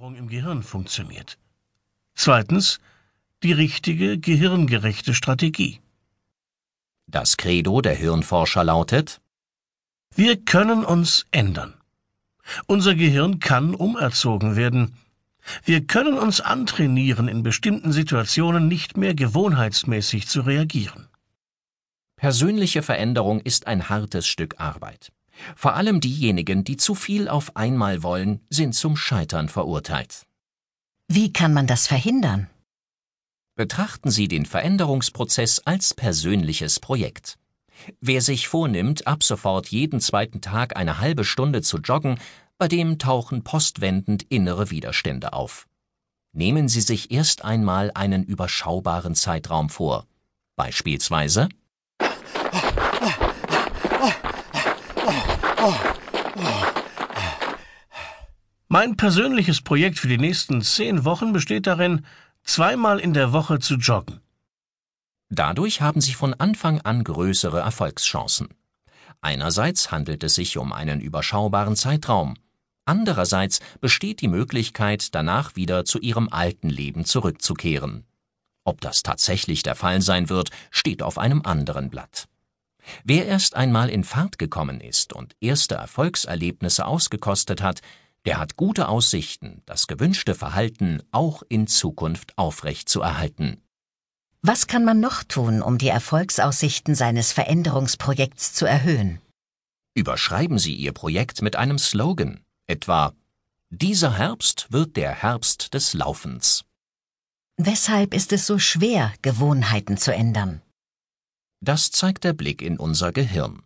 Veränderung im Gehirn funktioniert. Zweitens die richtige, gehirngerechte Strategie. Das Credo der Hirnforscher lautet Wir können uns ändern. Unser Gehirn kann umerzogen werden. Wir können uns antrainieren, in bestimmten Situationen nicht mehr gewohnheitsmäßig zu reagieren. Persönliche Veränderung ist ein hartes Stück Arbeit. Vor allem diejenigen, die zu viel auf einmal wollen, sind zum Scheitern verurteilt. Wie kann man das verhindern? Betrachten Sie den Veränderungsprozess als persönliches Projekt. Wer sich vornimmt, ab sofort jeden zweiten Tag eine halbe Stunde zu joggen, bei dem tauchen postwendend innere Widerstände auf. Nehmen Sie sich erst einmal einen überschaubaren Zeitraum vor. Beispielsweise Mein persönliches Projekt für die nächsten zehn Wochen besteht darin, zweimal in der Woche zu joggen. Dadurch haben Sie von Anfang an größere Erfolgschancen. Einerseits handelt es sich um einen überschaubaren Zeitraum, andererseits besteht die Möglichkeit, danach wieder zu Ihrem alten Leben zurückzukehren. Ob das tatsächlich der Fall sein wird, steht auf einem anderen Blatt. Wer erst einmal in Fahrt gekommen ist und erste Erfolgserlebnisse ausgekostet hat, der hat gute Aussichten, das gewünschte Verhalten auch in Zukunft aufrecht zu erhalten. Was kann man noch tun, um die Erfolgsaussichten seines Veränderungsprojekts zu erhöhen? Überschreiben Sie Ihr Projekt mit einem Slogan, etwa Dieser Herbst wird der Herbst des Laufens. Weshalb ist es so schwer, Gewohnheiten zu ändern? Das zeigt der Blick in unser Gehirn.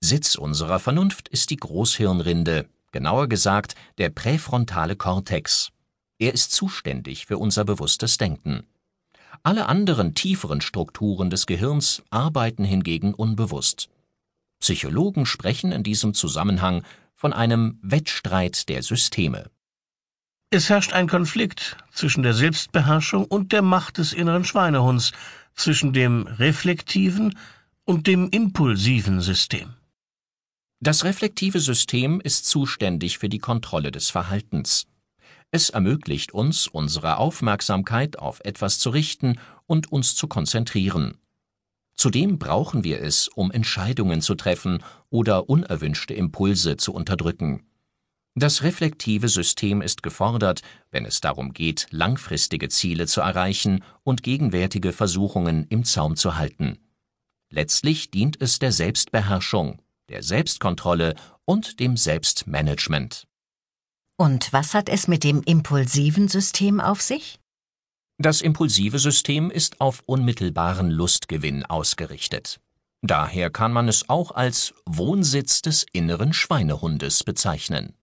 Sitz unserer Vernunft ist die Großhirnrinde, genauer gesagt der präfrontale Kortex. Er ist zuständig für unser bewusstes Denken. Alle anderen tieferen Strukturen des Gehirns arbeiten hingegen unbewusst. Psychologen sprechen in diesem Zusammenhang von einem Wettstreit der Systeme. Es herrscht ein Konflikt zwischen der Selbstbeherrschung und der Macht des inneren Schweinehunds, zwischen dem reflektiven und dem impulsiven System. Das reflektive System ist zuständig für die Kontrolle des Verhaltens. Es ermöglicht uns, unsere Aufmerksamkeit auf etwas zu richten und uns zu konzentrieren. Zudem brauchen wir es, um Entscheidungen zu treffen oder unerwünschte Impulse zu unterdrücken. Das reflektive System ist gefordert, wenn es darum geht, langfristige Ziele zu erreichen und gegenwärtige Versuchungen im Zaum zu halten. Letztlich dient es der Selbstbeherrschung, der Selbstkontrolle und dem Selbstmanagement. Und was hat es mit dem impulsiven System auf sich? Das impulsive System ist auf unmittelbaren Lustgewinn ausgerichtet. Daher kann man es auch als Wohnsitz des inneren Schweinehundes bezeichnen.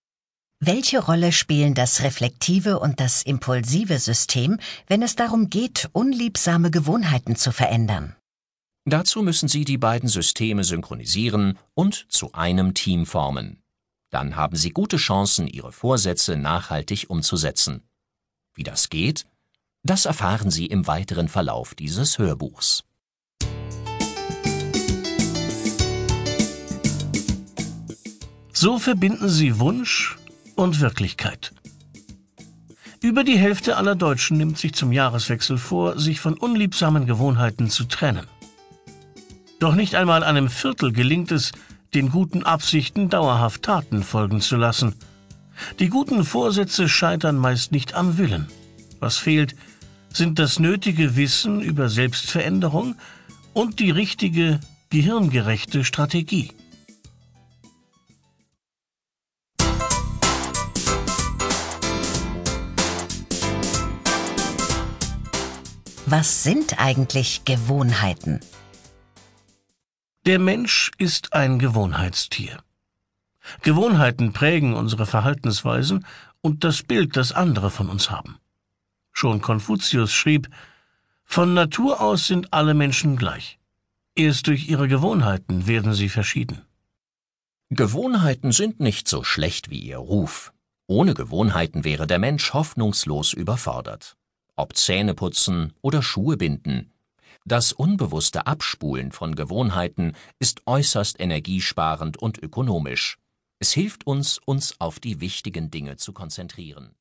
Welche Rolle spielen das reflektive und das impulsive System, wenn es darum geht, unliebsame Gewohnheiten zu verändern? Dazu müssen Sie die beiden Systeme synchronisieren und zu einem Team formen. Dann haben Sie gute Chancen, Ihre Vorsätze nachhaltig umzusetzen. Wie das geht, das erfahren Sie im weiteren Verlauf dieses Hörbuchs. So verbinden Sie Wunsch und Wirklichkeit. Über die Hälfte aller Deutschen nimmt sich zum Jahreswechsel vor, sich von unliebsamen Gewohnheiten zu trennen. Doch nicht einmal einem Viertel gelingt es, den guten Absichten dauerhaft Taten folgen zu lassen. Die guten Vorsätze scheitern meist nicht am Willen. Was fehlt, sind das nötige Wissen über Selbstveränderung und die richtige, gehirngerechte Strategie. Was sind eigentlich Gewohnheiten? Der Mensch ist ein Gewohnheitstier. Gewohnheiten prägen unsere Verhaltensweisen und das Bild, das andere von uns haben. Schon Konfuzius schrieb, von Natur aus sind alle Menschen gleich. Erst durch ihre Gewohnheiten werden sie verschieden. Gewohnheiten sind nicht so schlecht wie ihr Ruf. Ohne Gewohnheiten wäre der Mensch hoffnungslos überfordert. Ob Zähneputzen oder Schuhe binden, das unbewusste Abspulen von Gewohnheiten ist äußerst energiesparend und ökonomisch. Es hilft uns, uns auf die wichtigen Dinge zu konzentrieren